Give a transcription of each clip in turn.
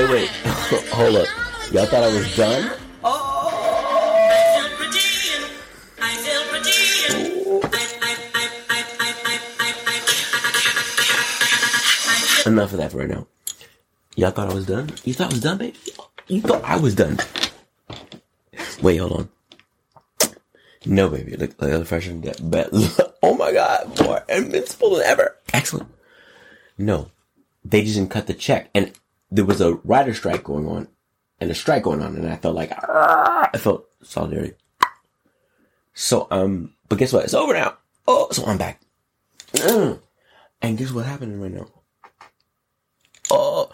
Hey, wait. Hold up. Y'all thought I was done? Oh. Enough of that for right now. Y'all thought I was done? You thought I was done, baby? You thought I was done? Wait, hold on. No, baby. Look, like the freshman get bet. oh my god, more invincible than ever. Excellent. No, they just didn't cut the check, and there was a writer strike going on, and a strike going on, and I felt like I felt solidarity. So um, but guess what? It's over now. Oh, so I'm back. And guess what happened right now? Oh,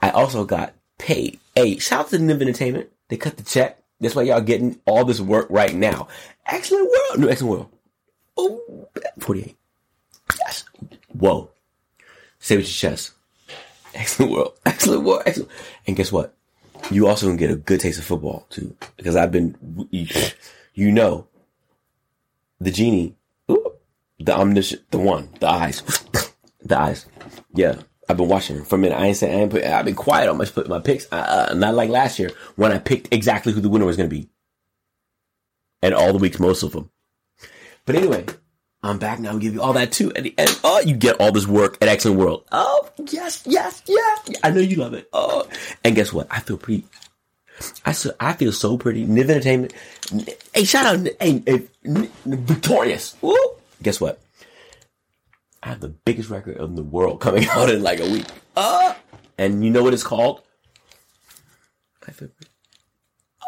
I also got paid. Hey, shout out to Niv Entertainment. They cut the check. That's why y'all getting all this work right now. Excellent world. No, excellent world. Oh, 48. Yes. Whoa. Say with your chest. Excellent world. Excellent world. Excellent. And guess what? You also can get a good taste of football too. Because I've been, you know, the genie, the omniscient, the one, the eyes, the eyes. Yeah. I've been watching for a minute. I ain't saying I ain't put, I've been quiet on my my picks. Uh, uh, not like last year when I picked exactly who the winner was to be, and all the weeks, most of them. But anyway, I'm back now. and give you all that too, and, and oh, you get all this work at Excellent World. Oh yes, yes, yes. I know you love it. Oh, and guess what? I feel pretty. I so, I feel so pretty. Niv Entertainment. Hey, shout out. Hey, hey victorious. Woo. Guess what? I have the biggest record in the world coming out in like a week. Uh, and you know what it's called? I feel uh,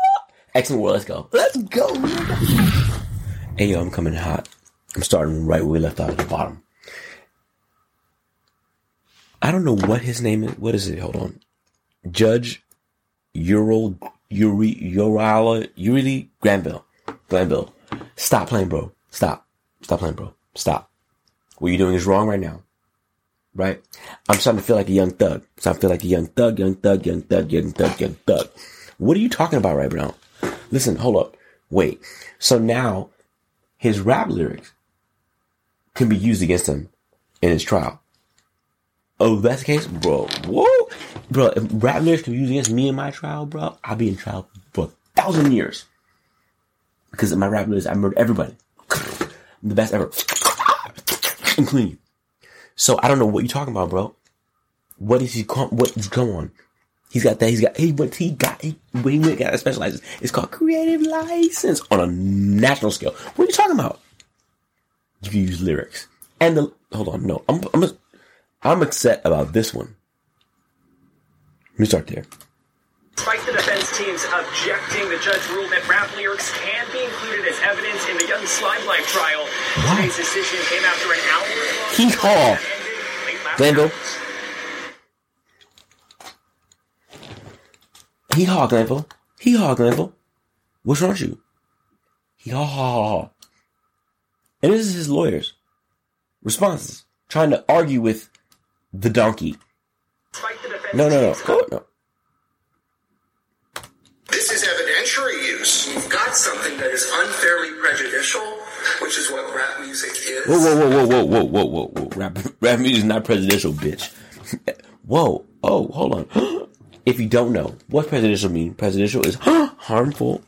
Excellent World. Let's go. Let's go. Hey, yo, I'm coming hot. I'm starting right where we left off at the bottom. I don't know what his name is. What is it? Hold on. Judge Ural Uri Urala Uri Granville. Granville. Stop playing, bro. Stop. Stop playing, bro. Stop. What you're doing is wrong right now. Right? I'm starting to feel like a young thug. Starting to feel like a young thug, young thug, young thug, young thug, young thug. What are you talking about right now? Listen, hold up. Wait. So now his rap lyrics can be used against him in his trial. Oh, that's the case, bro. Whoa, bro. If rap lyrics can be used against me in my trial, bro, I'll be in trial for a thousand years because of my rap lyrics. I murdered everybody. I'm the best ever, including you. So I don't know what you're talking about, bro. What is he? Come, what? Come on. He's got that. He's got. He what he got. He, he went got specializes. It's called creative license on a national scale. What are you talking about? You can use lyrics and the. Hold on, no. I'm. I'm. I'm upset about this one. Let me start there. Despite the defense teams objecting, the judge ruled that rap lyrics can be included as evidence in the Young Slime Life trial. What? Today's decision came after an hour. Hee haw. Glanville. Hee haw, Glanville. Hee haw, Glanville. What's wrong with you? Hee haw ha ha ha. And this is his lawyer's responses trying to argue with the donkey. No, no, no, no. This is evidentiary use. You've got something that is unfairly prejudicial, which is what rap music is. Whoa, whoa, whoa, whoa, whoa, whoa, whoa, whoa. Rap, rap music is not prejudicial, bitch. whoa. Oh, hold on. if you don't know what prejudicial mean, prejudicial is harmful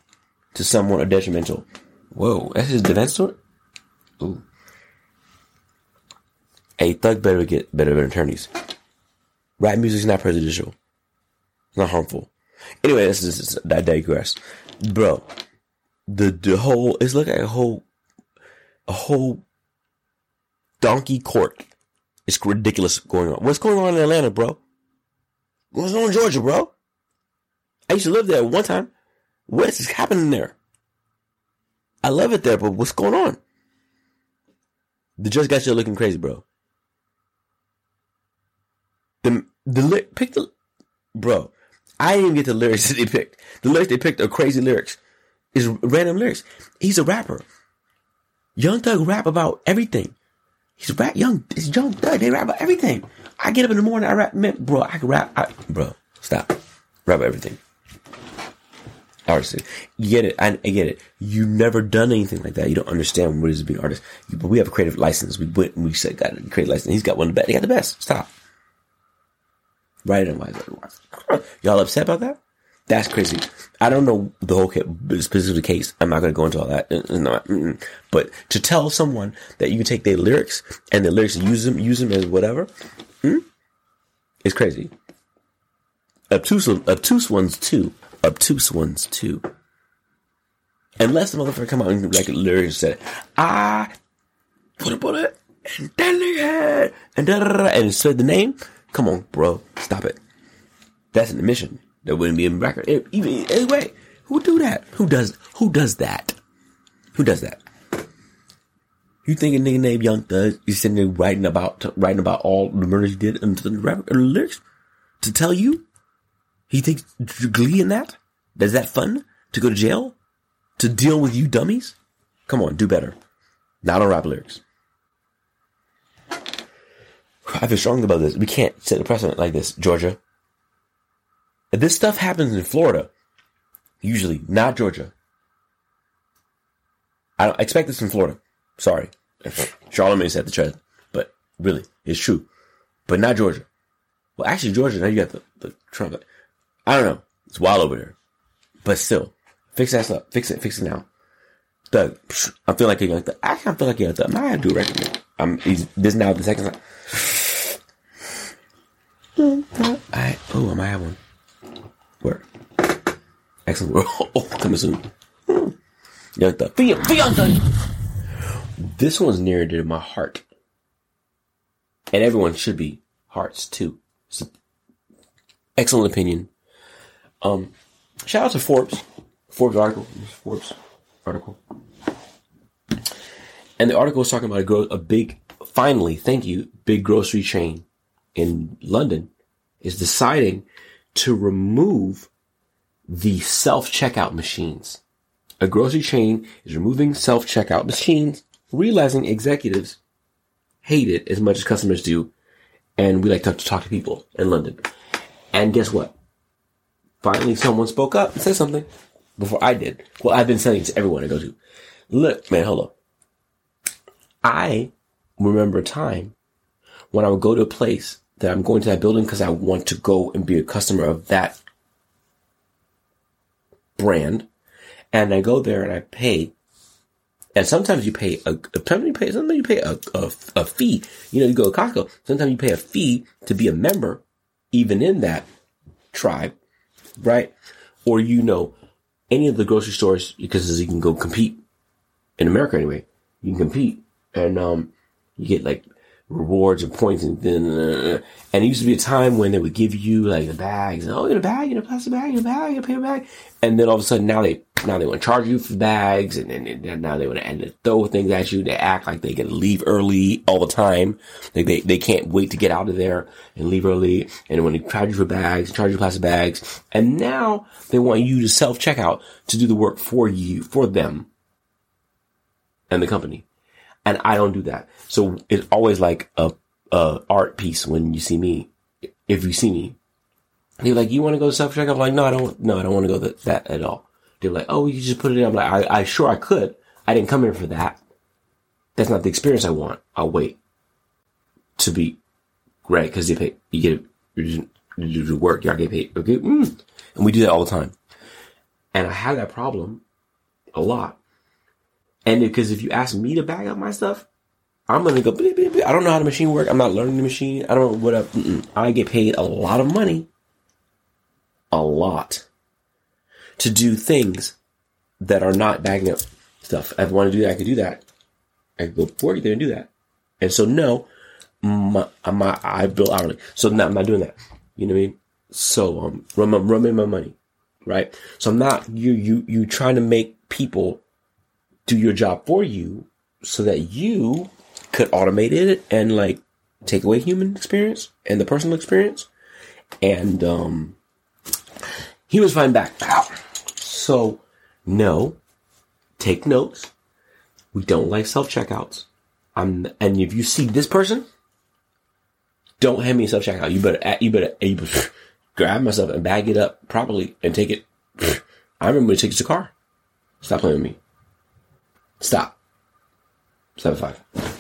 to someone or detrimental. Whoa, that's his defense to it? Ooh. A thug better get better attorneys. Rap music's not presidential. It's not harmful. Anyway, this is, this is I digress. Bro, the the whole it's like a whole a whole donkey court. It's ridiculous going on. What's going on in Atlanta, bro? What's going on in Georgia, bro? I used to live there one time. What is happening there? I love it there, but what's going on? The Just got you looking crazy, bro. The the pick the bro. I didn't even get the lyrics that they picked. The lyrics they picked are crazy lyrics. Is random lyrics. He's a rapper. Young Thug rap about everything. He's rap young. It's Young Thug. They rap about everything. I get up in the morning. I rap, man, bro. I can rap, I, bro. Stop. Rap about everything. Artist, you get it. I, I get it. You've never done anything like that. You don't understand what it is to be an artist. You- But we have a creative license. We went. and We said got a creative license. He's got one of the best. He got the best. Stop. Right on Y'all upset about that? That's crazy. I don't know the whole specific case. I'm not going to go into all that. But to tell someone that you take their lyrics and the lyrics and use them, use them as whatever, mm, is crazy. Obtuse, obtuse ones too. Obtuse ones too. Unless the motherfucker come out and like literally said, I put a bullet and that head and da da da and said the name. Come on, bro, stop it. That's an admission. That wouldn't be in record. Even anyway, who do that? Who does who does that? Who does that? You think a nigga named Young Thug is sitting there writing about writing about all the murders he did into the lyrics to tell you? He takes glee in that? Is that fun to go to jail to deal with you dummies? Come on, do better. Not on rap lyrics. I feel strongly about this. We can't set a precedent like this, Georgia. If this stuff happens in Florida, usually not Georgia. I don't expect this in Florida. Sorry. Charlamagne said the truth, but really, it's true. But not Georgia. Well, actually, Georgia, now you got the, the Trump. I don't know. It's wild over there. But still, fix that stuff. Fix it. Fix it now. Doug, I feel like you're like the, I feel like you're like the, I might do a record. I'm, he's, this now the second time. I, oh, I might have one. Where? Excellent world. Oh, coming soon. Hmm. Young Thug. Young Thug. This one's near to my heart. And everyone should be hearts too. Excellent opinion. Um, shout out to Forbes. Forbes article. Forbes article. And the article was talking about a, gro- a big, finally, thank you, big grocery chain in London is deciding to remove the self checkout machines. A grocery chain is removing self checkout machines, realizing executives hate it as much as customers do. And we like to talk to people in London. And guess what? Finally, someone spoke up and said something before I did. Well, I've been saying to everyone I go to. Look, man, hold on. I remember a time when I would go to a place that I'm going to that building because I want to go and be a customer of that brand. And I go there and I pay. And sometimes you pay a, sometimes you pay, sometimes you pay a, a, a fee. You know, you go to Costco. Sometimes you pay a fee to be a member, even in that tribe, right? Or you know, any of the grocery stores because you can go compete in America anyway. You can compete and um, you get like rewards and points and then uh, and it used to be a time when they would give you like the bags and oh in a bag in a plastic bag in a bag in a paper bag. And then all of a sudden now they now they want to charge you for bags and, and, and now they want to, and they throw things at you. They act like they can leave early all the time. Like they, they can't wait to get out of there and leave early. And when they charge you for bags charge you plastic bags. And now they want you to self checkout to do the work for you for them and the company. And I don't do that. So it's always like a, a art piece when you see me. If you see me, they're like, "You want to go self check? I'm like, "No, I don't. No, I don't want to go that, that at all." They're like, "Oh, you just put it in." I'm like, "I, I sure I could. I didn't come here for that. That's not the experience I want. I'll wait to be right because you pay. You get you do work. Y'all get paid. Okay, mm. and we do that all the time. And I have that problem a lot and because if you ask me to bag up my stuff, I'm gonna go. Beep, beep, beep. I don't know how the machine works. I'm not learning the machine. I don't know what. I, I get paid a lot of money, a lot, to do things that are not bagging up stuff. If I want to do that, I could do that. I could go work there and do that. And so no, my, my I bill hourly, so no, I'm not doing that. You know what I mean? So um, run my, run my money, right? So I'm not you you you trying to make people do your job for you so that you could automate it and like take away human experience and the personal experience. And um, he was fine back. So, no, take notes. We don't like self checkouts. I'm, and if you see this person, don't hand me a self checkout. You better, you better, you better grab myself and bag it up properly and take it. I remember when it takes the car. Stop playing with me. Stop. Seven five.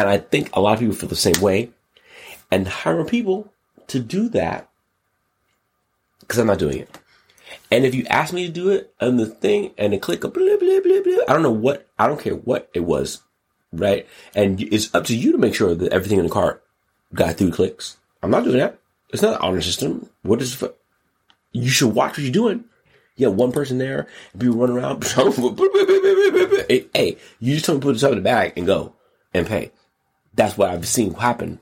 And I think a lot of people feel the same way. And hiring people to do that because I'm not doing it. And if you ask me to do it and the thing and it click blah, blah, blah, blah, I don't know what, I don't care what it was, right? And it's up to you to make sure that everything in the cart got through clicks. I'm not doing that. It's not an honor system. What is, you should watch what you're doing. You have one person there, people run around. hey, you just told me to put stuff in the bag and go and pay. That's what I've seen happen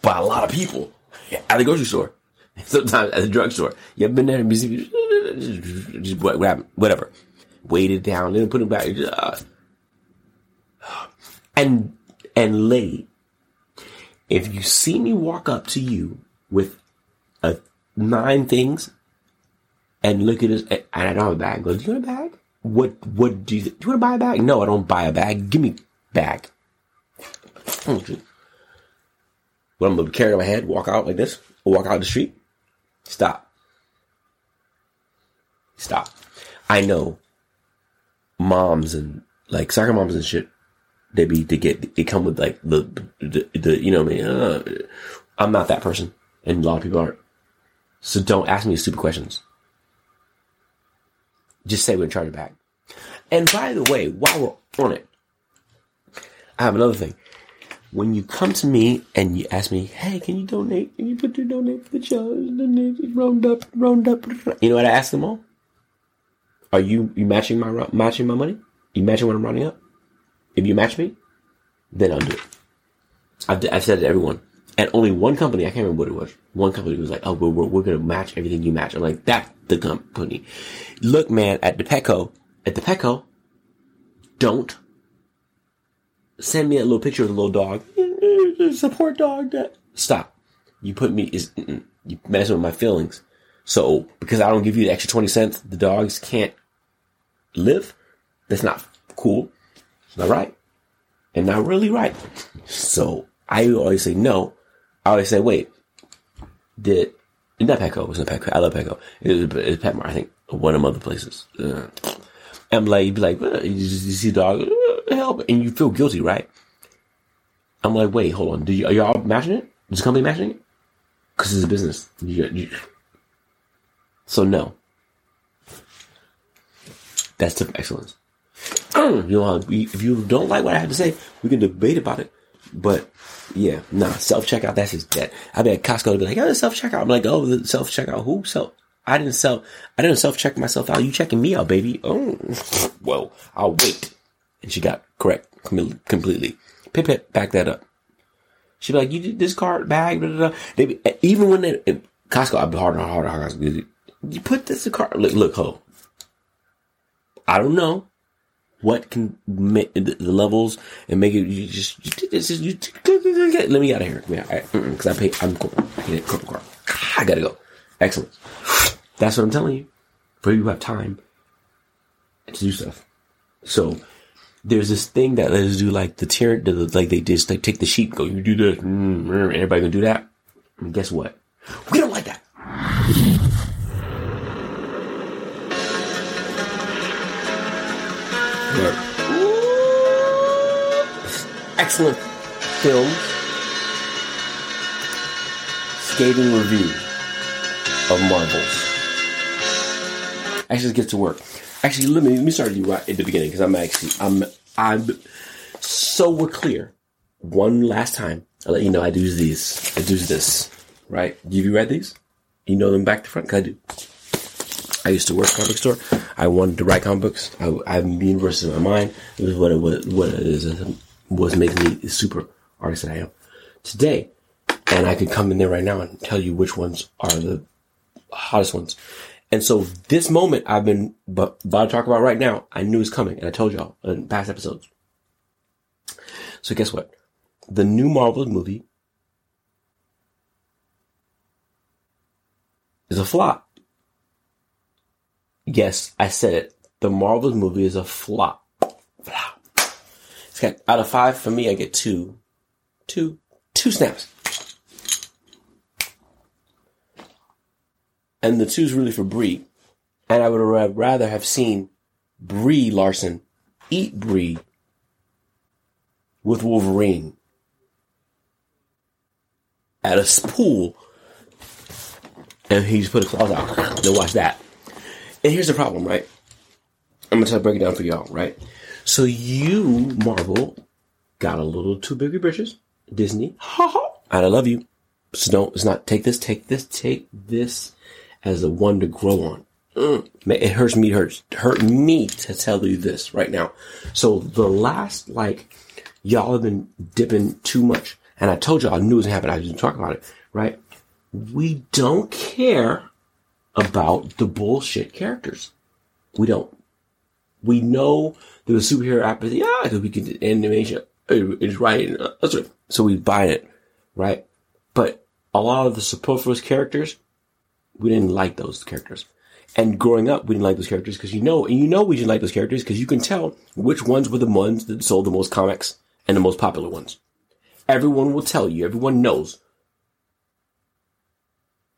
by a lot of people at the grocery store. Sometimes at the drugstore. You ever been there and busy? Just grab whatever. weighed it down, then put it back. Uh, and, and lady, if you see me walk up to you with a nine things and look at this, and I don't have a bag, go, do you want a bag? What, what do you, do you want to buy a bag? No, I don't buy a bag. Give me bag. What I'm gonna carry my head, walk out like this, or walk out the street? Stop. Stop. I know moms and like soccer moms and shit. They be they get they come with like the the, the you know what I mean. Uh, I'm not that person, and a lot of people aren't. So don't ask me stupid questions. Just say we're in charge of bag. And by the way, while we're on it, I have another thing. When you come to me and you ask me, "Hey, can you donate? Can you put your donate for the show? Donate, round up, round up." You know what I ask them all? Are you you matching my matching my money? You matching what I'm running up? If you match me, then I'll do it. I've, I've said it to everyone, and only one company I can't remember what it was. One company was like, "Oh, we're we're, we're going to match everything you match." I'm like, "That's the company." Look, man, at the Petco, at the Petco, don't send me a little picture of the little dog. Support dog. That stop. You put me is you messing with my feelings. So because I don't give you the extra twenty cents, the dogs can't live. That's not cool. It's not right, and not really right. So I always say no. I always say wait. Did not Petco? It's not Petco. I love Petco. It's, it's PetSmart. I think one of them other places. Uh, I'm like, you'd be like, you, you see dog, help, and you feel guilty, right? I'm like, wait, hold on. Do you, are y'all matching it? Is the company matching it? Because it's a business. You, you, so no. That's tip excellence. you know, if you don't like what I have to say, we can debate about it. But yeah, nah, self checkout. That's his debt. I at Costco to be like, oh, self checkout. I'm like, oh, the self checkout. Who self? I didn't self. I didn't self check myself out. You checking me out, baby? Oh, well, I'll wait. And she got correct completely. Pip Pip, back that up. She'd be like, you did this card bag. Blah, blah, blah. They be, even when they eh, Costco, I'd be harder and harder, harder. You put this in card. Look, look, ho. I don't know what can make the levels and make it. You just, you, did this you, let me out of here. Because I, I pay. I'm corporate. I corporate card. I gotta go. Excellent. That's what I'm telling you. For you have time to do stuff. So there's this thing that let's do like the tyrant, like they just like take the sheep, go you do this, mm, everybody gonna do that. And guess what? We don't like that. Excellent film. Scathing review of Marvels. I let's get to work. Actually, let me let me start you right at the beginning because I'm actually I'm I'm so we're clear. One last time, I'll let you know I do these. I do this. Right? Have you read these? You know them back to front? I do. I used to work comic store. I wanted to write comic books. I, I have the universe in my mind. It was what it was, what it is, was making me super artist that I am today. And I could come in there right now and tell you which ones are the hottest ones. And so this moment I've been about to talk about right now, I knew was coming, and I told y'all in past episodes. So guess what? The new Marvel movie is a flop. Yes, I said it. The Marvel movie is a flop. Flop. It's got out of five for me. I get two, two, two snaps. And the two's really for Brie. And I would have rather have seen Brie Larson eat Brie with Wolverine at a pool and he just put his claws out. Then watch that. And here's the problem, right? I'm gonna try to break it down for y'all, right? So you, Marvel, got a little too big of britches. Disney, ha ha. And I love you. So don't, it's not, take this, take this, take this as the one to grow on. Mm. It hurts me, hurts, hurt me to tell you this right now. So the last, like, y'all have been dipping too much. And I told y'all I knew it was happening. I didn't talk about it, right? We don't care about the bullshit characters. We don't. We know that the superhero apathy, yeah, because we can animation is right. That's right. So we buy it, right? But a lot of the superfluous characters, we didn't like those characters. And growing up, we didn't like those characters because you know, and you know we didn't like those characters because you can tell which ones were the ones that sold the most comics and the most popular ones. Everyone will tell you. Everyone knows.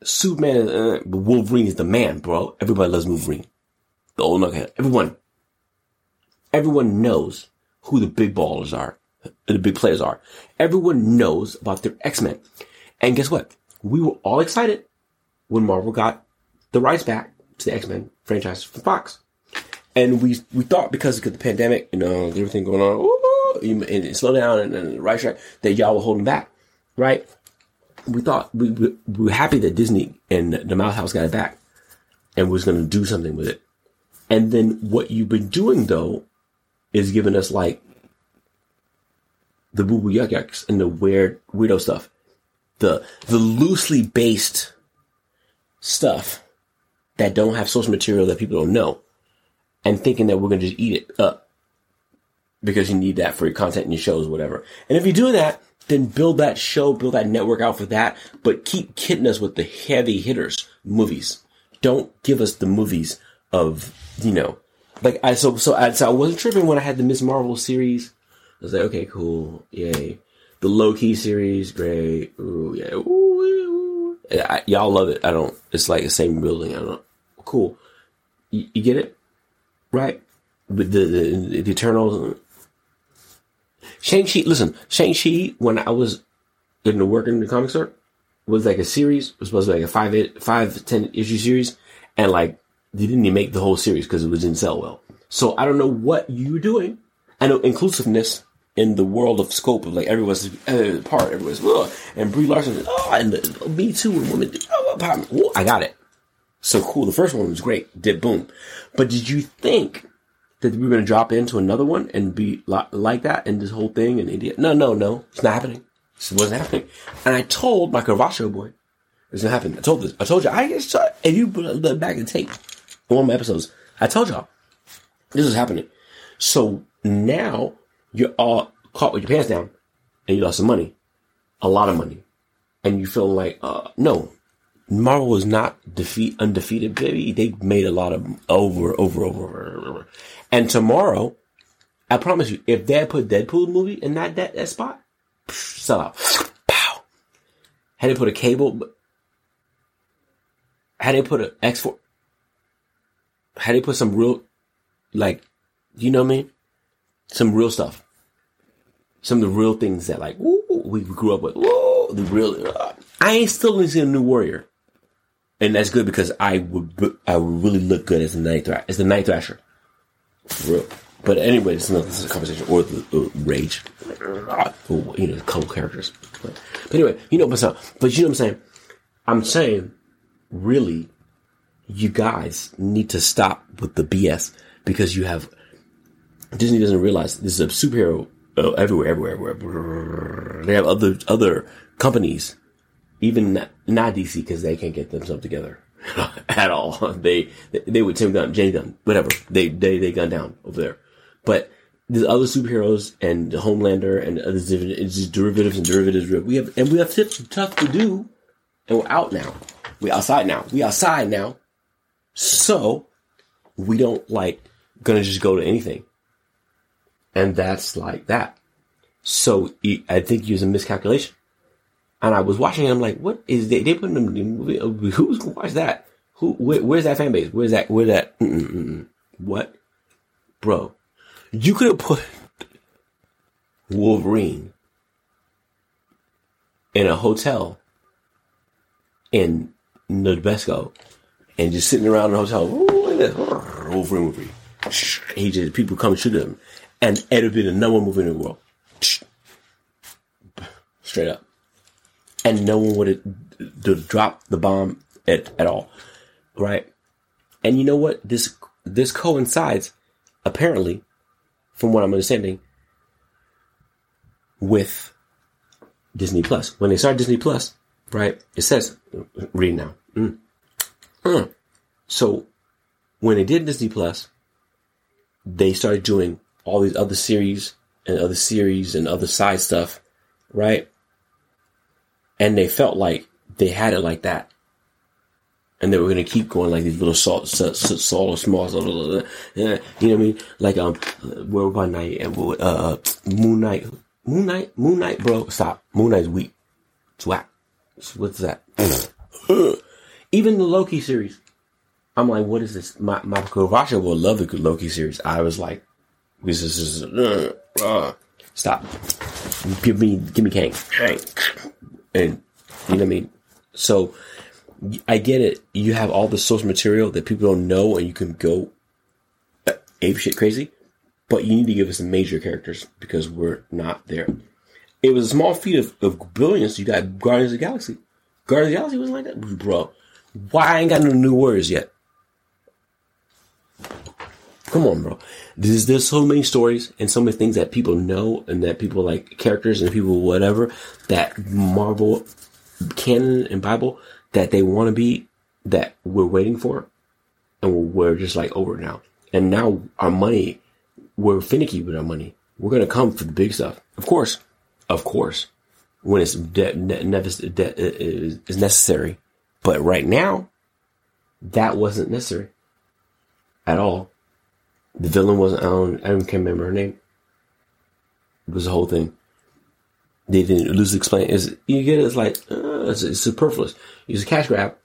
Superman, uh, Wolverine is the man, bro. Everybody loves Wolverine. The old knucklehead. Everyone. Everyone knows who the big ballers are, the big players are. Everyone knows about their X-Men. And guess what? We were all excited when Marvel got the rights back to the X-Men franchise from Fox. And we, we thought because of the pandemic, you know, everything going on, and it slowed down and, and the right track, that y'all were holding back, right? We thought we, we, we were happy that Disney and the Mouse House got it back and was going to do something with it. And then what you've been doing though is giving us like the boo boo yuck yucks and the weird weirdo stuff. The the loosely based stuff that don't have source material that people don't know. And thinking that we're gonna just eat it up. Because you need that for your content and your shows, whatever. And if you do that, then build that show, build that network out for that, but keep kidding us with the heavy hitters movies. Don't give us the movies of, you know, like I so so I, so I wasn't tripping when I had the Miss Marvel series. I was like, okay, cool, yay. The Loki series, great. Ooh, yeah. Ooh. I, y'all love it. I don't. It's like the same building. I don't. Cool. You, you get it, right? With the the, the Eternals. Shang Chi. Listen, Shang Chi. When I was in the work in the comic store, was like a series. It was supposed to be like a five eight, five ten issue series, and like they didn't even make the whole series because it wasn't sell well. So I don't know what you're doing. I know inclusiveness in the world of scope of like everyone's uh, part, everyone's ugh, and Brie Larson, oh, and the, Me Too and women, oh, I got it. So cool. The first one was great, did boom. But did you think that we were going to drop into another one and be li- like that and this whole thing in India? No, no, no, it's not happening. It wasn't happening. And I told my Caravaggio boy, it's not happening. I told this. I told you. I just saw, and you look back and tape one of my episodes. I told y'all this is happening. So now you're all caught with your pants down and you lost some money, a lot of money, and you feel like, uh, no, Marvel is not defeat undefeated, baby. They made a lot of over, over, over, over, over. And tomorrow, I promise you, if they put Deadpool movie in that that, that spot, sell out. Pow. Had they put a cable, had they put an X four, had they put some real, like, you know what I mean? Some real stuff. Some of the real things that like, we grew up with. Ooh, the real. Uh, I ain't still gonna see a new warrior, and that's good because I would I would really look good as the night thrash as the night thrasher, for real. But anyway, it's another this is a conversation or the uh, rage, or, you know, a couple characters. But, but anyway, you know what's up. But you know what I'm saying. I'm saying, really, you guys need to stop with the BS because you have Disney doesn't realize this is a superhero uh, everywhere, everywhere, everywhere. They have other other companies, even not, not DC because they can't get themselves together at all. They they would Tim Gunn, James Gunn, whatever. They they they gun down over there, but there's other superheroes and Homelander and other derivatives and derivatives. We have and we have tough to do, and we're out now. We outside now. We outside now. So we don't like gonna just go to anything. And that's like that. So I think he was a miscalculation. And I was watching it, I'm like, what is they, they putting in the movie? Uh, who's gonna watch that? Who, where, where's that fan base? Where's that, where's that? Mm-mm-mm. What? Bro, you could have put Wolverine in a hotel in Nabesco and just sitting around the hotel. Wolverine movie. He just people come shoot him, and it would be the number one movie in the world. Straight up, and no one would have dropped the bomb at, at all, right? And you know what? This this coincides, apparently, from what I'm understanding, with Disney Plus. When they started Disney Plus, right? It says, read now. Mm. Mm. So when they did Disney Plus, they started doing all these other series and other series and other side stuff, right? And they felt like they had it like that. And they were going to keep going like these little salt, salt, salt small, salt, you know what I mean? Like, um, Werewolf by Night and, uh, Moon Knight, Moon Knight, Moon Knight, bro, stop. Moon Knight's weak. It's whack. What's that? Even the Loki series. I'm like, what is this? My, my Kovacha will love the Loki series. I was like, this is, uh, uh, stop. Give me, give me Kang. Kang, And, you know what I mean? So, I get it. You have all the source material that people don't know and you can go ape shit crazy, but you need to give us some major characters because we're not there. It was a small feat of, of billions. You got Guardians of the Galaxy. Guardians of the Galaxy wasn't like that, bro. Why I ain't got no new warriors yet? Come on, bro. There's there's so many stories and so many things that people know and that people like characters and people whatever that Marvel canon and Bible that they want to be that we're waiting for, and we're just like over now. And now our money, we're finicky with our money. We're gonna come for the big stuff, of course, of course, when it's de- ne- de- uh, uh, is necessary. But right now, that wasn't necessary at all. The villain wasn't. I don't. I don't can't remember her name. It was the whole thing. They didn't lose explain. Is you get it? It's like uh, it's, it's superfluous. It's a cash grab,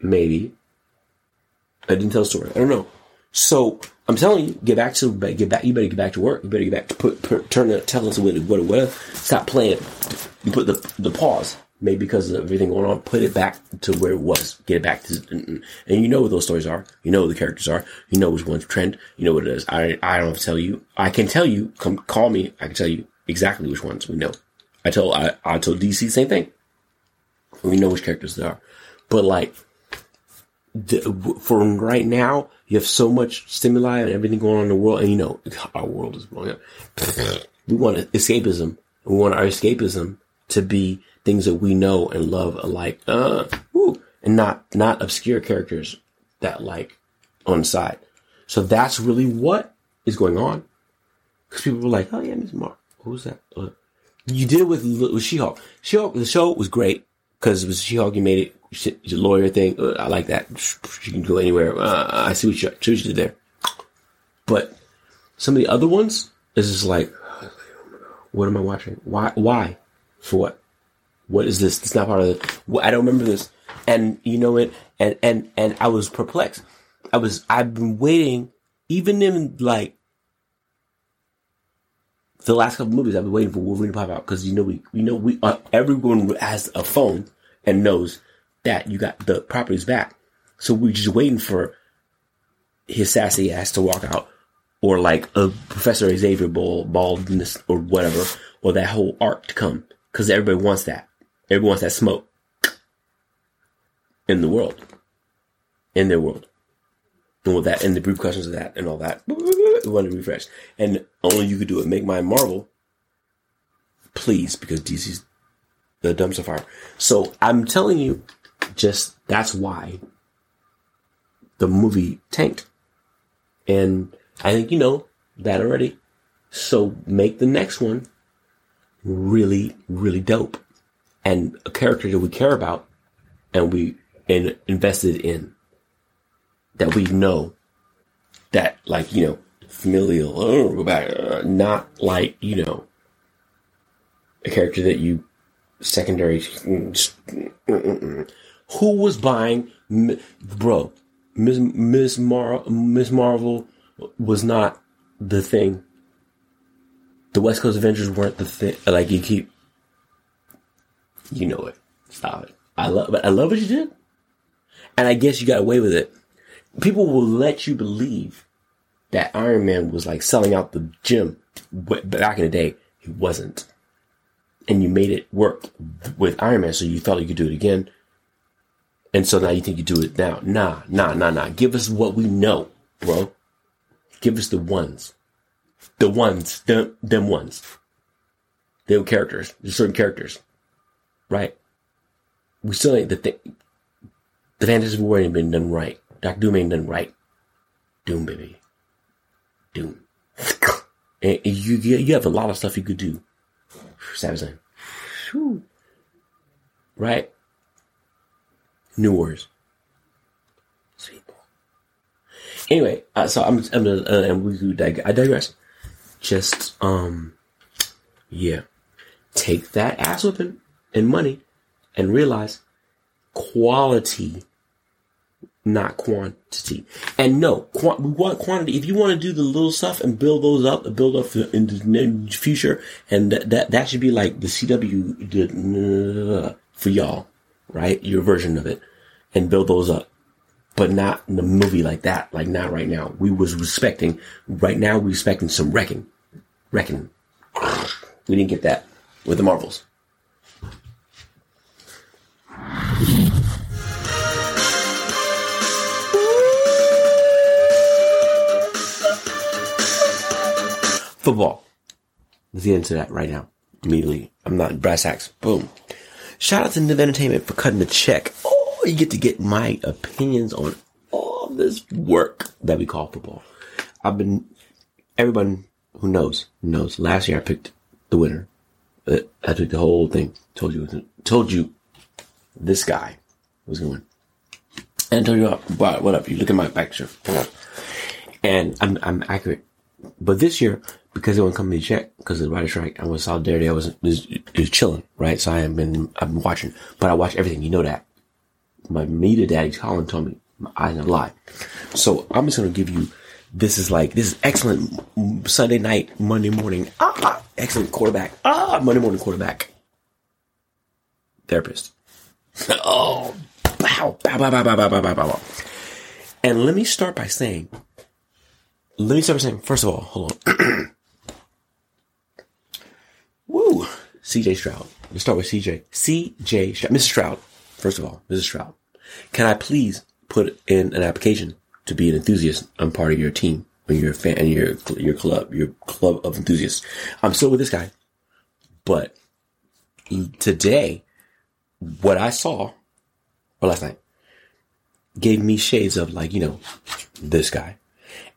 maybe. I didn't tell the story. I don't know. So I'm telling you, get back to get back. You better get back to work. You better get back to put, put turn the tell us what what what. Stop playing. You put the the pause maybe because of everything going on, put it back to where it was. Get it back to, and, and you know what those stories are. You know what the characters are. You know which one's trend. You know what it is. I, I don't have to tell you. I can tell you, come call me. I can tell you exactly which ones we know. I told, I, I told DC the same thing. We know which characters they are. But like, the, for right now, you have so much stimuli and everything going on in the world, and you know, our world is blowing up. we want escapism. We want our escapism to be things that we know and love alike, uh, woo, and not, not obscure characters that like on the side. So that's really what is going on. Cause people were like, oh yeah, Miss Mark. Who's that? Uh, you did it with, with She-Hulk. She-Hulk, the show was great because it was She-Hulk. You made it, it's a lawyer thing. Uh, I like that. She can go anywhere. Uh, I see what, you, see what you did there. But some of the other ones is just like, what am I watching? Why? Why? For what? What is this? It's not part of the. I don't remember this. And you know it. And and and I was perplexed. I was. I've been waiting, even in like the last couple movies. I've been waiting for Wolverine to pop out because you know we you know we uh, everyone has a phone and knows that you got the properties back. So we're just waiting for his sassy ass to walk out, or like a Professor Xavier ball baldness or whatever, or that whole arc to come because everybody wants that. Everyone wants that smoke in the world, in their world. And with that, and the repercussions of that and all that, we want to refresh. And only you could do it. Make my Marvel, please, because DC's the dumpster fire. So I'm telling you, just that's why the movie tanked. And I think you know that already. So make the next one really, really dope and a character that we care about and we in, invested in that we know that like you know familial oh, uh, not like you know a character that you secondary who was buying bro miss miss Mar miss marvel was not the thing. The west coast avengers weren't the thing like you keep you know it. Stop it. I love, I love what you did. And I guess you got away with it. People will let you believe that Iron Man was like selling out the gym back in the day. He wasn't. And you made it work with Iron Man, so you thought you could do it again. And so now you think you do it now. Nah, nah, nah, nah. Give us what we know, bro. Give us the ones. The ones. Them, them ones. Them characters. There's certain characters. Right? We still ain't the thing. The Fantastic War ain't been done right. Doctor Doom ain't done right. Doom, baby. Doom. And you, you have a lot of stuff you could do. Savage. Right? New Wars. Sweet boy. Anyway, uh, so I'm, I'm, uh, and we do dig- I digress. Just, um, yeah. Take that ass whipping and money and realize quality, not quantity. And no, we want quantity. If you want to do the little stuff and build those up, build up in the future, and that, that, that should be like the CW did uh, for y'all, right? Your version of it and build those up. But not in a movie like that, like not right now. We was respecting, right now we're respecting some wrecking. Wrecking. We didn't get that with the Marvels. Football. Let's get into that right now. Immediately. I'm not brass tacks. Boom. Shout out to Niv Entertainment for cutting the check. Oh, you get to get my opinions on all this work that we call football. I've been, everyone who knows, knows. Last year I picked the winner. Uh, I took the whole thing. Told you, told you this guy was going. And told you, what, what up? You look at my picture. And I'm, I'm accurate. But this year, because it wasn't coming to check, because of the writer strike, I was solidarity. I was, was chilling, right? So I have been, I've been watching, but I watch everything. You know that. My media daddy, Colin, told me I don't lie. So I'm just to give you, this is like, this is excellent Sunday night, Monday morning. Ah, excellent quarterback. Ah, Monday morning quarterback. Therapist. oh, bow, bow, bow, bow, bow, bow, bow, bow, bow. And let me start by saying, let me start by saying, first of all, hold on. Woo! CJ Stroud. Let's start with CJ. CJ Stroud. Mrs. Stroud. First of all, Mrs. Stroud. Can I please put in an application to be an enthusiast? I'm part of your team. When you're a fan and your your club, your club of enthusiasts. I'm still with this guy. But today, what I saw, or last night, gave me shades of like, you know, this guy.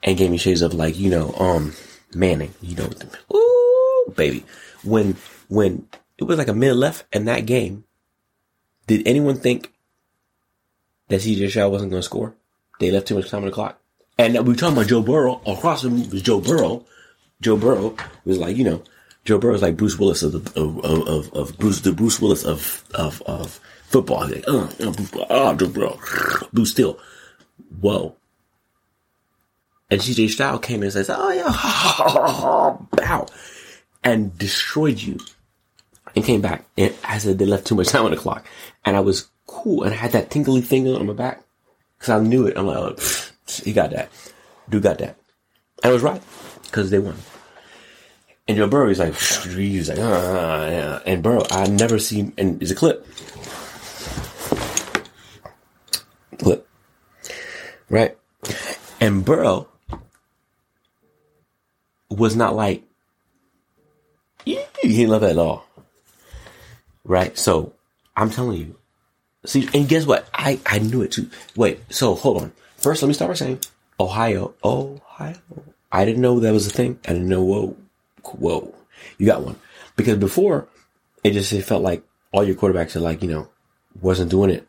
And gave me shades of like, you know, um, Manning, you know, ooh, baby. When, when it was like a minute left in that game, did anyone think that CJ Stroud wasn't going to score? They left too much time on the clock. And we were talking about Joe Burrow. Across from was Joe Burrow. Joe Burrow was like, you know, Joe Burrow is like Bruce Willis of, the, of, of, of, Bruce, the Bruce Willis of, of, of football. He's like, uh, uh, Joe Burrow, Bruce Still. Whoa. And CJ Stroud came in and says, oh yeah, bow, and destroyed you. And came back. And I said they left too much time on the clock. And I was cool. And I had that tingly thing on my back. Cause I knew it. I'm like, oh, he got that. Dude got that. And I was right. Cause they won. And Joe Burrow, he's like, he's like, ah, yeah. And Burrow, I never seen, and it's a clip. Clip. Right? And Burrow was not like, he didn't love it at all. Right? So, I'm telling you. See, and guess what? I, I knew it too. Wait, so hold on. First, let me start by saying, Ohio, Ohio. I didn't know that was a thing. I didn't know, whoa, whoa, you got one. Because before, it just it felt like all your quarterbacks are like, you know, wasn't doing it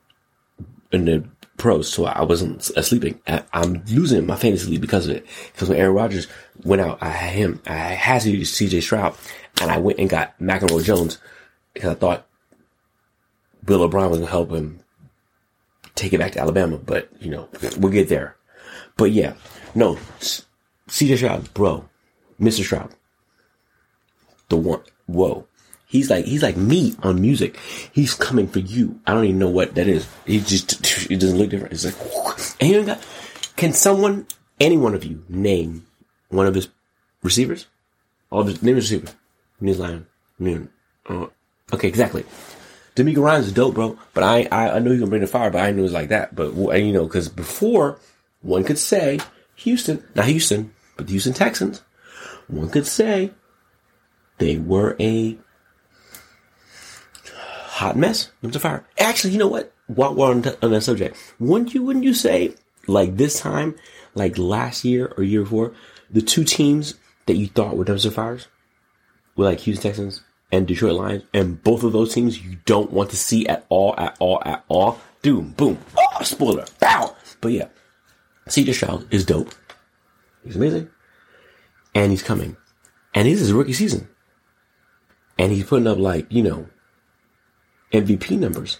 in the pros, so I wasn't uh, sleeping. I, am losing my fantasy league because of it. Because when Aaron Rodgers went out, I had him, I had to use CJ Stroud, and I went and got McEnroe Jones because I thought Bill O'Brien was going to help him take it back to Alabama. But, you know, we'll get there. But yeah, no, CJ Stroud, bro, Mr. Stroud, the one, whoa. He's like he's like me on music. He's coming for you. I don't even know what that is. He just it doesn't look different. It's like and he got. Can someone, any one of you, name one of his receivers? All of his name his receiver. His line. Uh, okay, exactly. DeMeco Ryans is dope, bro. But I, I, I he was gonna bring the fire, but I knew it was like that. But you know, because before one could say Houston, not Houston, but the Houston Texans, one could say they were a hot mess. A fire. Actually, you know what? While we're on, on that subject, wouldn't you wouldn't you say like this time, like last year or year before, the two teams that you thought were dumpster fires were like Houston Texans and Detroit Lions, and both of those teams you don't want to see at all, at all, at all. Doom, boom, oh, spoiler, bow. But yeah, CJ Stroud is dope. He's amazing, and he's coming, and this is rookie season, and he's putting up like you know MVP numbers,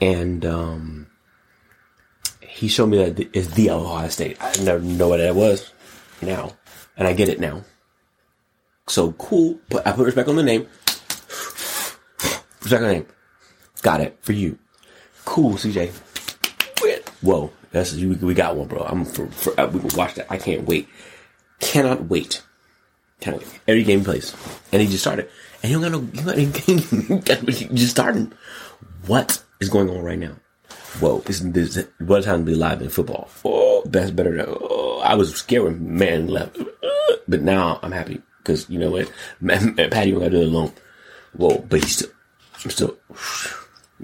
and um, he showed me that it's the Ohio State. I never know what that was now, and I get it now. So cool. But I put respect on the name. Respect on the name. Got it for you. Cool, CJ. Whoa, that's. We got one, bro. I'm for, for uh, we can watch that. I can't wait. Cannot wait. Cannot wait. Every game plays, and he just started, and he don't got no. He got any He just starting. What is going on right now? whoa, this, this what a time to be alive in football. Oh, that's better than, oh, I was scared when man left. But now I'm happy because you know what? Man, man, Patty, you gotta do it alone. Whoa, but he's still, I'm still,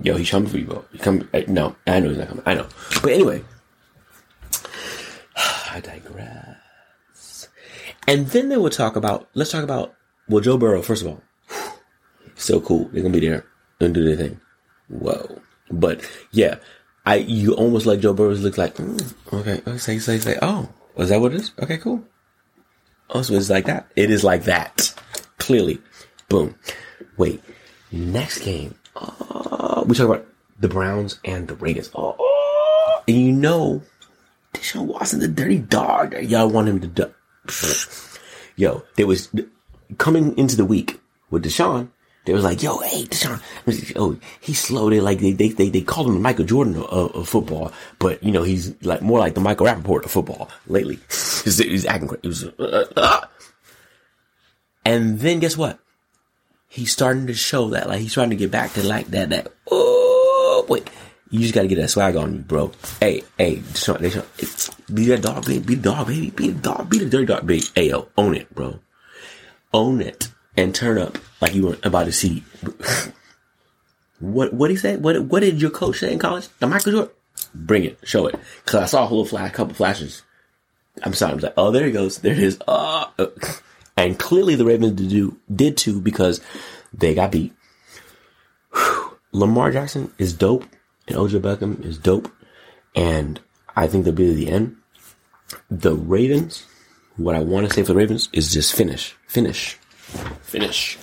yo, he's coming for you, bro. He come, eh, no, I know he's not coming. I know. But anyway, I digress. And then they will talk about, let's talk about, well, Joe Burrow, first of all, so cool. They're gonna be there and do their thing. Whoa. But yeah, I you almost like Joe Burrows look like mm, okay, okay, say say say oh, is that what it is? Okay, cool. Oh, so it's like that. It is like that. Clearly, boom. Wait, next game. Oh, we talk about the Browns and the Raiders. Oh, and you know, Deshaun Watson, the dirty dog. Y'all want him to do. Yo, there was coming into the week with Deshaun. They was like, yo, hey, Deshaun, oh, he's slow. They like, they, they, they, they called him the Michael Jordan of, of, football, but you know, he's like more like the Michael Rapaport of football lately. he's, he's acting crazy. Was, uh, uh. And then guess what? He's starting to show that, like, he's trying to get back to like that, that, oh, wait. You just gotta get that swag on you, bro. Hey, hey, Deshaun, Deshaun, be that dog, baby. Be the dog, baby. Be the dog. Be the dirty dog, baby. Hey, yo, own it, bro. Own it and turn up like you were about to see. what what he say? What what did your coach say in college? The Michael Jordan. Bring it, show it. Cause I saw a whole flash, couple flashes. I'm sorry. I was like, oh, there he goes. There it is. Uh, and clearly the Ravens did do did too because they got beat. Lamar Jackson is dope, and OJ Beckham is dope, and I think they'll be the end. The Ravens, what I want to say for the Ravens is just finish, finish, Finish.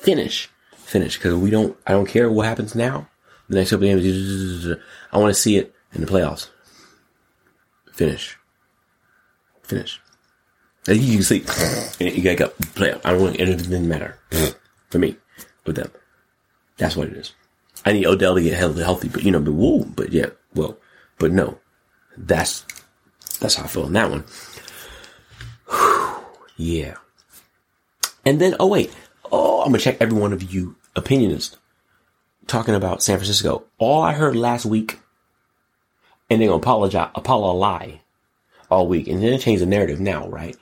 Finish. Finish. Because we don't, I don't care what happens now. The next couple games, I want to see it in the playoffs. Finish. Finish. And you can see, you gotta go play. I don't want, it doesn't matter for me with them. That's what it is. I need Odell to get healthy, but you know, but whoa, but yeah, well, but no, that's, that's how I feel on that one. yeah. And then, oh wait, oh, I'm gonna check every one of you opinionists talking about San Francisco. All I heard last week, and they're gonna apologize, apologize all week, and then change the narrative now, right?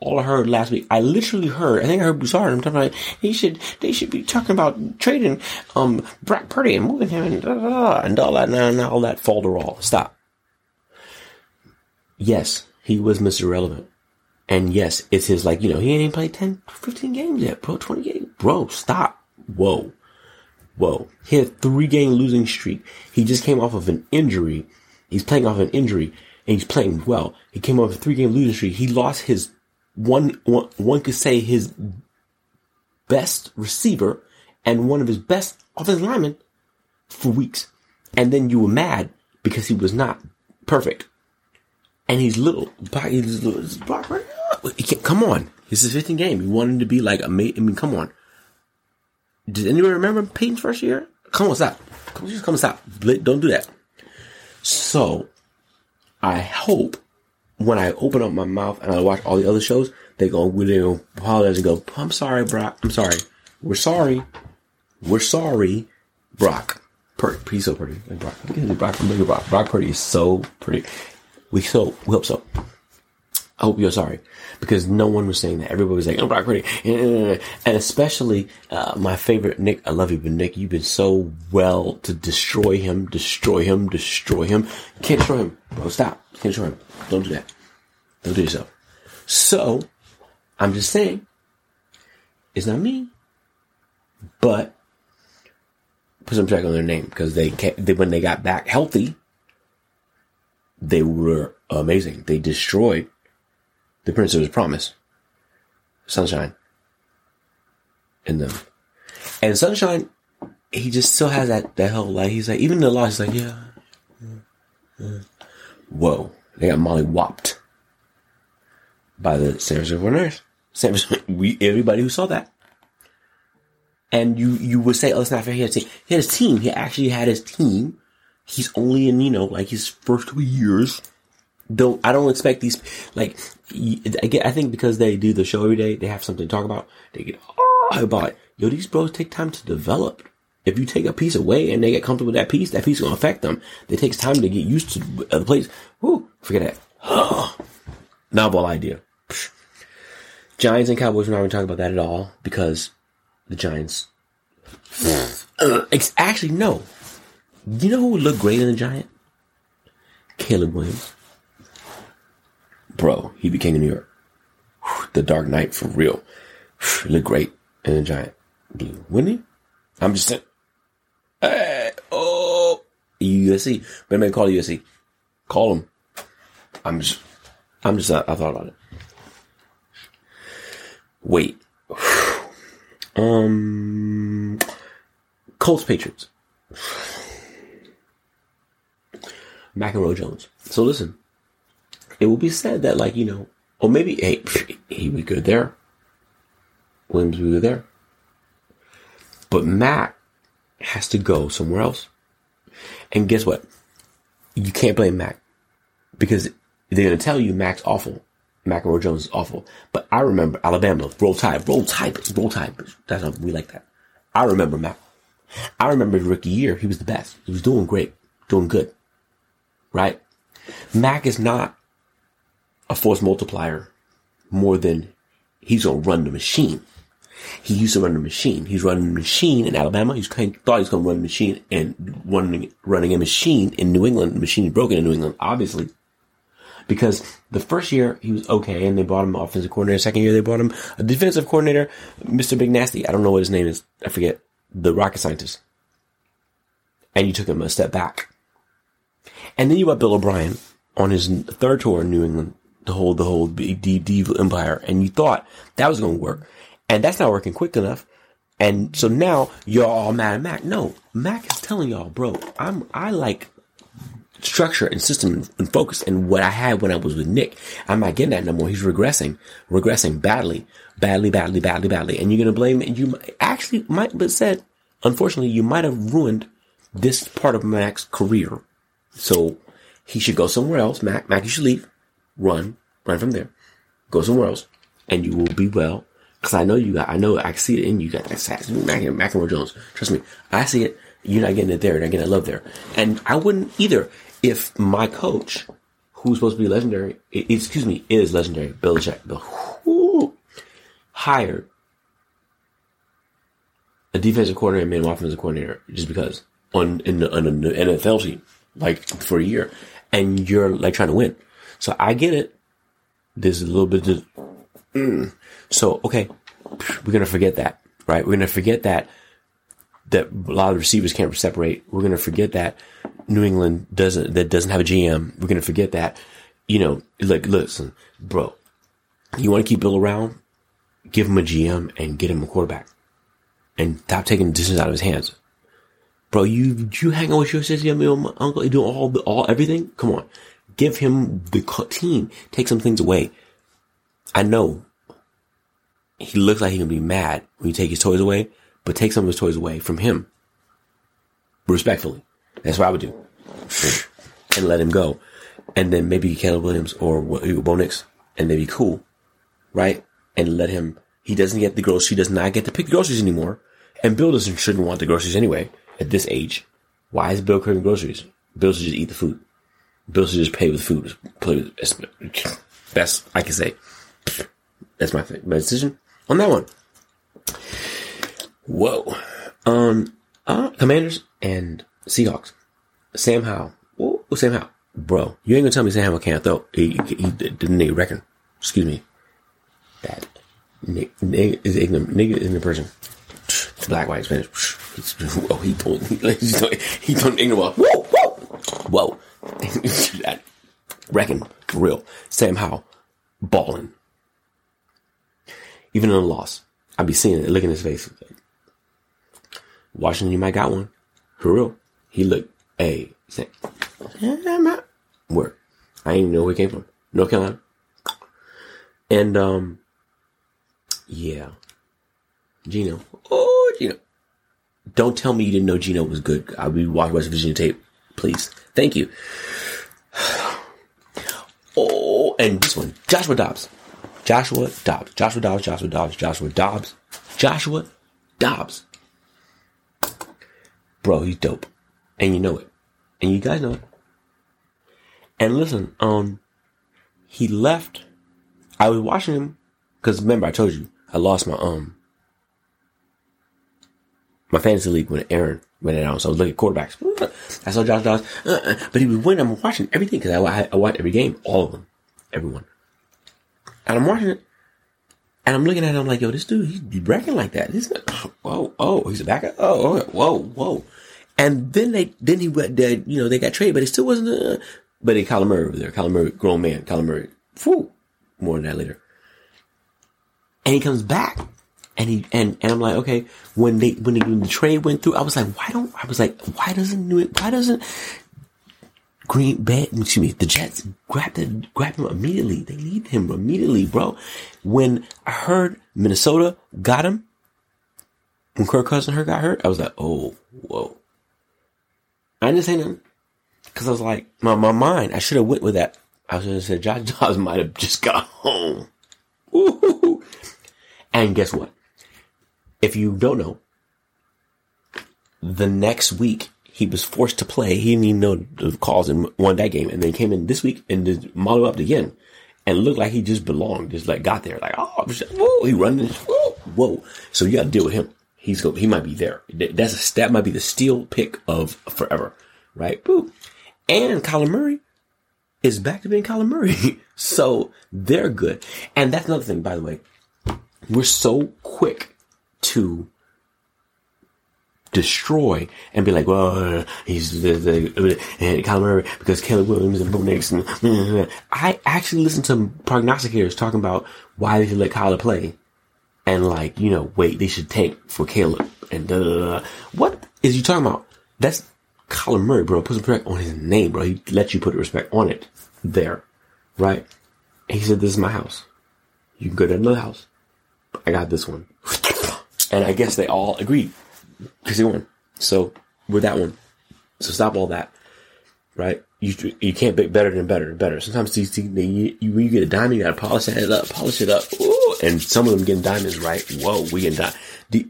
All I heard last week, I literally heard, I think I heard Broussard, I'm talking about, he should, they should be talking about trading, um, Brock Purdy and moving him and, da, da, da, and all that, and all that falderall. Stop. Yes, he was Mr. Relevant. And yes, it's his like, you know, he ain't even played 10, 15 games yet, bro, 20 games. Bro, stop. Whoa. Whoa. He had three game losing streak. He just came off of an injury. He's playing off an injury and he's playing well. He came off a three game losing streak. He lost his one, one, one could say his best receiver and one of his best offensive linemen for weeks. And then you were mad because he was not perfect. And he's little. He's little. Come on. This is 15 game. You want him to be like a mate. I mean, come on. Does anyone remember Peyton's first year? Come on, stop. Come just come stop. Don't do that. So, I hope when I open up my mouth and I watch all the other shows, they go, they go apologize and go, I'm sorry, Brock. I'm sorry. We're sorry. We're sorry, Brock. Purdy. He's so pretty. Like Brock. Brock, Brock, Brock, Brock Purdy is so pretty. We so, we hope so. I hope you're sorry because no one was saying that. Everybody was like, "Oh, Brock Purdy," and especially uh, my favorite Nick. I love you, but Nick, you've been so well to destroy him, destroy him, destroy him. can't destroy him, bro. Stop. can't destroy him. Don't do that. Don't do yourself. So, I'm just saying, it's not me, but put some check on their name because they, they when they got back healthy, they were amazing. They destroyed the Prince of His Promise, Sunshine, in them. And Sunshine, he just still has that, that whole, like, he's like, even the law, he's like, yeah. Whoa. They got Molly whopped by the San Francisco Niners. San we, everybody who saw that. And you, you would say, oh, it's not fair. He had, he had his team. He actually had his team. He's only in, you know, like his first two years don't I don't expect these like I get I think because they do the show every day they have something to talk about they get oh about it. yo these bros take time to develop. If you take a piece away and they get comfortable with that piece that piece is gonna affect them. It takes time to get used to the place. Whoo, forget that. Novel idea. Giants and Cowboys we're not even talking about that at all because the Giants. Actually no. You know who would look great in the Giant? Caleb Williams bro, he became New York. The Dark Knight for real. He looked great in a giant blue, wouldn't he? I'm just saying. Hey, oh, USC. But man, call USC. Call him. I'm just, I'm just, I, I thought about it. Wait. Um, Colts Patriots. McEnroe Jones. So listen, it will be said that, like, you know, or maybe, hey, he was good there. Williams was good there. But Mac has to go somewhere else. And guess what? You can't blame Mac because they're going to tell you Mac's awful. McEnroe Jones is awful. But I remember Alabama, roll tide, roll tide, roll tide. That's how we like that. I remember Mac. I remember rookie year. He was the best. He was doing great, doing good. Right? Mac is not a force multiplier more than he's going to run the machine. He used to run the machine. He's running the machine in Alabama. Of thought he's going to run the machine and running, running a machine in New England. The machine is broken in New England, obviously. Because the first year he was okay and they brought him offensive coordinator. Second year they brought him a defensive coordinator, Mr. Big Nasty. I don't know what his name is. I forget. The rocket scientist. And you took him a step back. And then you got Bill O'Brien on his third tour in New England the whole the whole big devil empire, and you thought that was going to work, and that's not working quick enough. And so now you're all mad at Mac. No, Mac is telling y'all, bro, I'm I like structure and system and focus and what I had when I was with Nick. I'm not getting that no more. He's regressing, regressing badly, badly, badly, badly, badly. And you're gonna blame and you actually might but said, unfortunately, you might have ruined this part of Mac's career. So he should go somewhere else. Mac, Mac, you should leave run, run from there, go somewhere else, and you will be well. Cause I know you got, I know I see it in you. got that sass, McEnroe Jones. Trust me, I see it. You're not getting it there. You're not getting that love there. And I wouldn't either if my coach, who's supposed to be legendary, excuse me, is legendary, Bill Belichick, Bill, whoo, hired a defensive coordinator and an offensive coordinator just because on in the, on the NFL team, like for a year, and you're like trying to win. So I get it. There's a little bit of, mm. so okay, we're gonna forget that, right? We're gonna forget that that a lot of receivers can't separate. We're gonna forget that New England doesn't that doesn't have a GM. We're gonna forget that. You know, like listen, bro, you want to keep Bill around? Give him a GM and get him a quarterback, and stop taking decisions out of his hands. Bro, you you hang out with your sister, your uncle, you do all all everything. Come on, give him the team, take some things away. I know he looks like he can be mad when you take his toys away, but take some of his toys away from him. Respectfully. That's what I would do. And let him go. And then maybe Caleb Williams or Bo Nix, and they'd be cool. Right? And let him, he doesn't get the groceries, he does not get to pick the groceries anymore. And Bill doesn't, shouldn't want the groceries anyway at this age. Why is Bill craving groceries? Bill should just eat the food. Bill should just pay with food. Play with, best I can say. That's my, my decision on that one. Whoa. Um, uh, Commanders and Seahawks. Sam Howell. Whoa, Sam Howell. Bro, you ain't gonna tell me Sam Howell can't throw. He, he, he didn't need reckon. Excuse me. That nigga is ignorant. Nigga is ignorant person. Black, white, Spanish. Oh, he told, he, told, he told ignorant. Whoa, whoa, whoa. reckon for real. Sam Howell balling. Even in a loss, I'd be seeing it, looking at his face. Washington, you might got one. For real. He looked, hey, say, where? I didn't even know where he came from. North Carolina. And, um, yeah. Geno. Oh, Geno. Don't tell me you didn't know Geno was good. I'll be watching West Virginia tape. Please. Thank you. Oh, and this one. Joshua Dobbs. Joshua Dobbs. Joshua Dobbs. Joshua Dobbs. Joshua Dobbs. Joshua Dobbs. Bro, he's dope. And you know it. And you guys know it. And listen, um, he left. I was watching him because remember I told you I lost my um my fantasy league when Aaron went out. So I was looking at quarterbacks. I saw Josh Dobbs, uh, uh, but he was winning. I'm watching everything because I, I, I watch every game, all of them, everyone. And I'm watching it, and I'm looking at him I'm like, yo, this dude, he's bragging like that. Like, whoa, oh, he's a backup. Oh, whoa, whoa. And then they, then he went, they, you know, they got traded, but it still wasn't, uh, but they Kyler Murray over there. Kyler Murray, grown man, Kyler Murray. Whew, more than that later. And he comes back. And he, and, and I'm like, okay, when they, when, when the trade went through, I was like, why don't, I was like, why doesn't New, why doesn't Green Bay, excuse me, the Jets grab the, grab him immediately. They need him immediately, bro. When I heard Minnesota got him, when Kirk Cousin her got hurt, I was like, oh, whoa. I didn't say nothing. Cause I was like, my, my mind, I should have went with that. I should have said Josh Dobbs might have just got home. Ooh. And guess what? If you don't know, the next week he was forced to play. He didn't even know the calls and won that game. And then came in this week and just modeled up again and looked like he just belonged. Just like got there. Like, oh, whoa, he running. Whoa, whoa. So you got to deal with him. He's go, he might be there. That's a, that might be the steal pick of forever. Right? Boo. And Kyler Murray is back to being Kyler Murray. so they're good. And that's another thing, by the way. We're so quick to destroy and be like, well, he's the, the, and uh, Kyler Murray because Caleb Williams and Bo Nix. And, I actually listened to prognosticators talking about why they should let Kyler play and like, you know, wait, they should tank for Caleb and da, da, da. What is you talking about? That's Kyler Murray, bro. Put some respect on his name, bro. He let you put respect on it there, right? He said, this is my house. You can go to another house. I got this one. And I guess they all agreed because he won. So with that one, so stop all that, right? You you can't be better than better better. Sometimes you, you, when you get a diamond, you gotta polish it up, polish it up. Ooh, and some of them getting diamonds right. Whoa, we getting diamonds.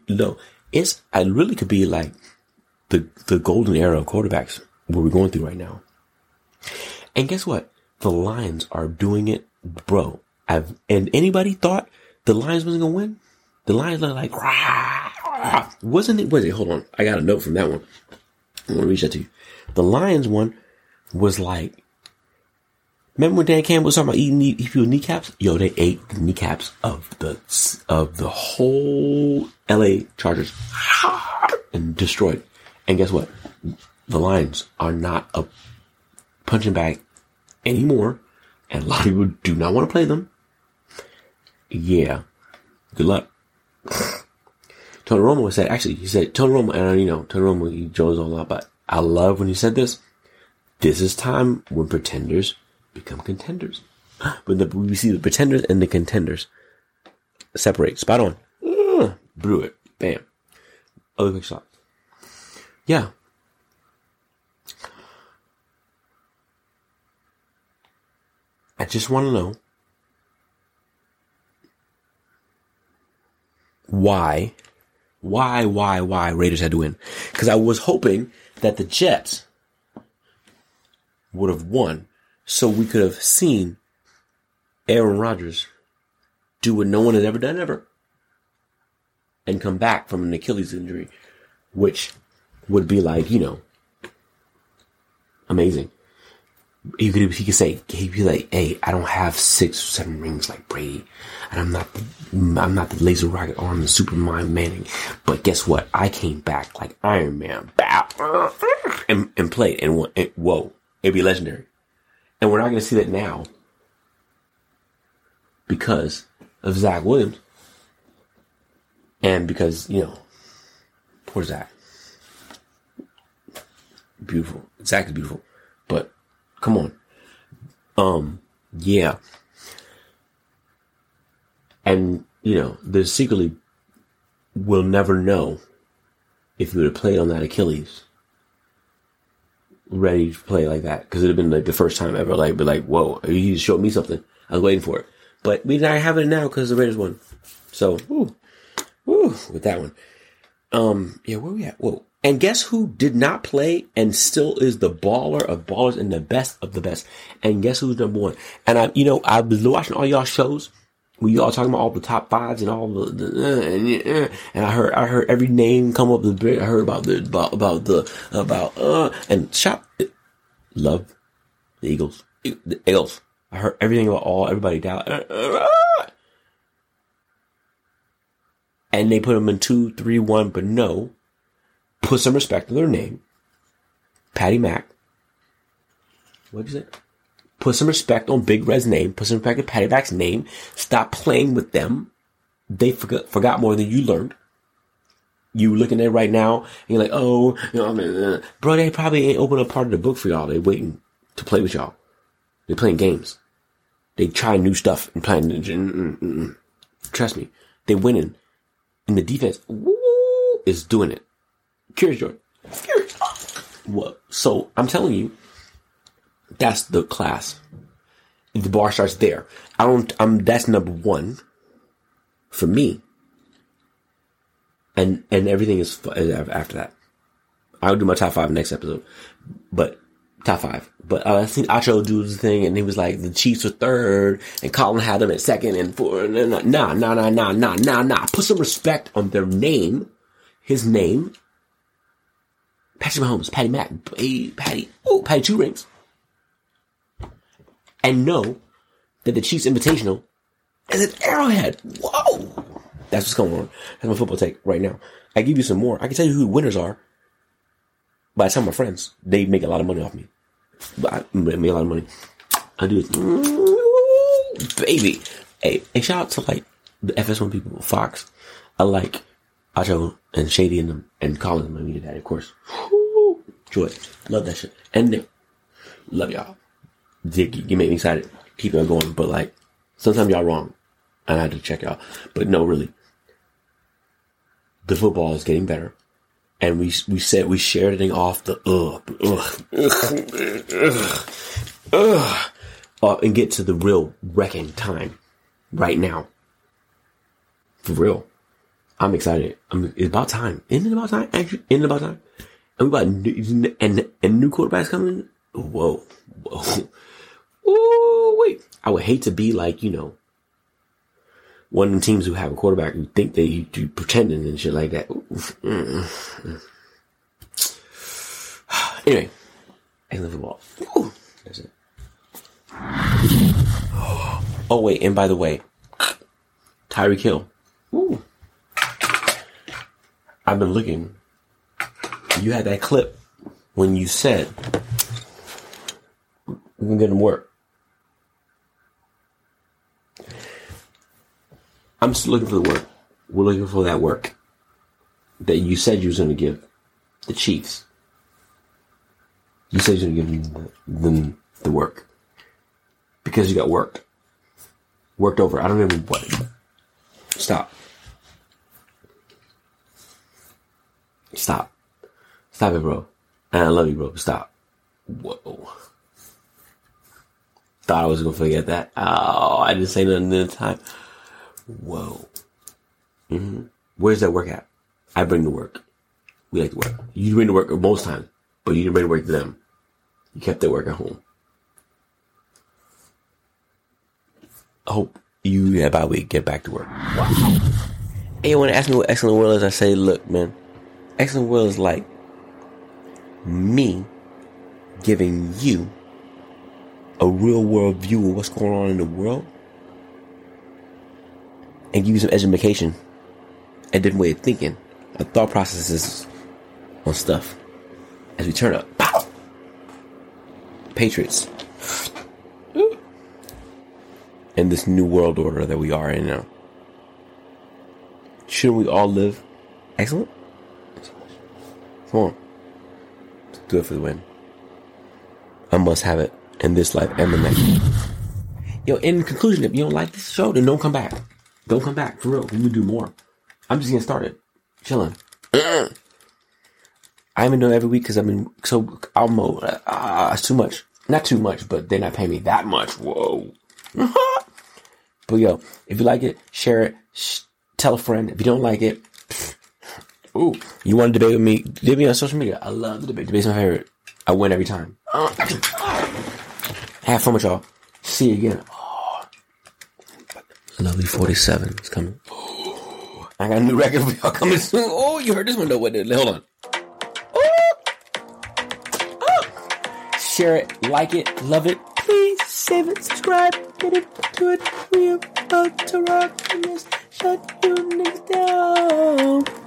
No, it's I really could be like the the golden era of quarterbacks where we're going through right now. And guess what? The Lions are doing it, bro. I've and anybody thought the Lions wasn't gonna win? The Lions look like rah, wasn't it? Was it? Hold on, I got a note from that one. I'm gonna reach that to you. The Lions one was like. Remember when Dan Campbell was talking about eating knee, people kneecaps? Yo, they ate the kneecaps of the of the whole L.A. Chargers and destroyed. And guess what? The Lions are not a punching bag anymore, and a lot of people do not want to play them. Yeah, good luck. Tony Romo said, actually, he said, Tony Romo, and you know, Tony Romo, he joins a lot, but I love when he said this. This is time when pretenders become contenders. When the, we see the pretenders and the contenders separate. Spot on. Uh, brew it. Bam. Other quick shot. Yeah. I just want to know why, why, why, why Raiders had to win. Because I was hoping that the Jets would have won so we could have seen Aaron Rodgers do what no one had ever done ever and come back from an Achilles injury, which would be like, you know, amazing. He could, he could say, he'd be like, hey, I don't have six or seven rings like Brady. And I'm not, the, I'm not the laser rocket arm and Superman Manning. But guess what? I came back like Iron Man. Bow, and, and played and, and whoa, it'd be legendary. And we're not going to see that now because of Zach Williams. And because, you know, poor Zach. Beautiful. Zach is beautiful. But come on. Um, yeah. And, you know, the secretly will never know if he would have played on that Achilles ready to play like that. Cause it'd have been like the first time ever, like, be like, whoa, he showed me something. I was waiting for it. But we not have it now because the Raiders won. So, woo, woo, with that one. Um, yeah, where we at? Whoa. And guess who did not play and still is the baller of ballers and the best of the best? And guess who's number one? And I, you know, I've been watching all y'all shows. We all talking about all the top fives and all the, the uh, and, uh, and I heard, I heard every name come up. The I heard about the about about the about uh and shop. Love the Eagles. The Eagles. I heard everything about all everybody down. And they put them in two, three, one, but no. Put some respect to their name. Patty Mack. What'd you say? Put some respect on Big Red's name. Put some respect on Patty Mack's name. Stop playing with them. They forgot, forgot more than you learned. You looking at it right now, and you're like, oh, you know, I mean, bro, they probably ain't open a part of the book for y'all. They waiting to play with y'all. They're playing games. They try new stuff and playing. Mm, mm, mm, Trust me, they winning. And the defense woo, is doing it. Curious George. Curious. What? So I'm telling you, that's the class. The bar starts there. I don't. I'm. That's number one for me. And and everything is after that. I'll do my top five next episode, but top five. But uh, I think Acho do the thing, and he was like the Chiefs were third, and Colin had them at second and four. Nah, nah, nah, nah, nah, nah, nah, nah. Put some respect on their name, his name. Patrick Mahomes, Patty Mac, hey, Patty, oh, Patty two rings, and know that the Chiefs Invitational is an Arrowhead. Whoa, that's what's going on. That's my football take right now. I give you some more. I can tell you who the winners are. By the time my friends, they make a lot of money off me. I make a lot of money. I do it. Baby. Hey, hey, shout out to like the FS1 people, Fox. I like Acho and Shady and them, and Colin, my media daddy, of course. Joy. Love that shit. And Nick. Love y'all. You, you make me excited. Keep it going. But like, sometimes y'all wrong. And I had to check y'all. But no, really. The football is getting better and we we said we shared it off the ugh ugh ugh ugh, uh, and get to the real wrecking time right now. For real, I'm excited. I'm, it's about time. Isn't it about time? Actually, isn't it about time? And we about new, and and new quarterbacks coming. Whoa, whoa. Oh wait, I would hate to be like you know one of the teams who have a quarterback who think they do pretending and shit like that. Mm. Anyway, England football. Ooh, that's it. Oh wait, and by the way, Tyreek Hill. Ooh. I've been looking. You had that clip when you said get him work. I'm still looking for the work. We're looking for that work that you said you was to give the Chiefs. You said you going to give them the, them the work because you got worked, worked over. I don't even what. Stop. Stop. Stop it, bro. And I love you, bro. Stop. Whoa. Thought I was gonna forget that. Oh, I didn't say nothing in the time. Whoa. hmm Where's that work at? I bring the work. We like to work. You bring the work most times, but you didn't bring the work to them. You kept that work at home. I hope you by week get back to work. Wow. To ask me what excellent world is? I say, look, man, excellent world is like me giving you a real world view of what's going on in the world and give you some education, a different way of thinking, a thought processes on stuff as we turn up. Pow! Patriots. In this new world order that we are in now. Shouldn't we all live excellent? On. Let's do it for the win. I must have it in this life and the next. Yo, in conclusion, if you don't like this show, then don't come back. Don't come back for real. We will do more. I'm just getting started, chilling. I haven't done it every week because I've been so I'm uh, too much. Not too much, but they're not paying me that much. Whoa. but yo, if you like it, share it. Sh- tell a friend. If you don't like it, ooh, you want to debate with me? Debate me on social media. I love the debate. Debate's my favorite. I win every time. Have fun with y'all. See you again. Oh. Lovely 47 is coming. I got a new record for y'all coming soon. Oh, you heard this one though. Wait, hold on. Oh. Oh. Share it, like it, love it. Please save it, subscribe, get it to it. We about to rock this. Shut you niggas down.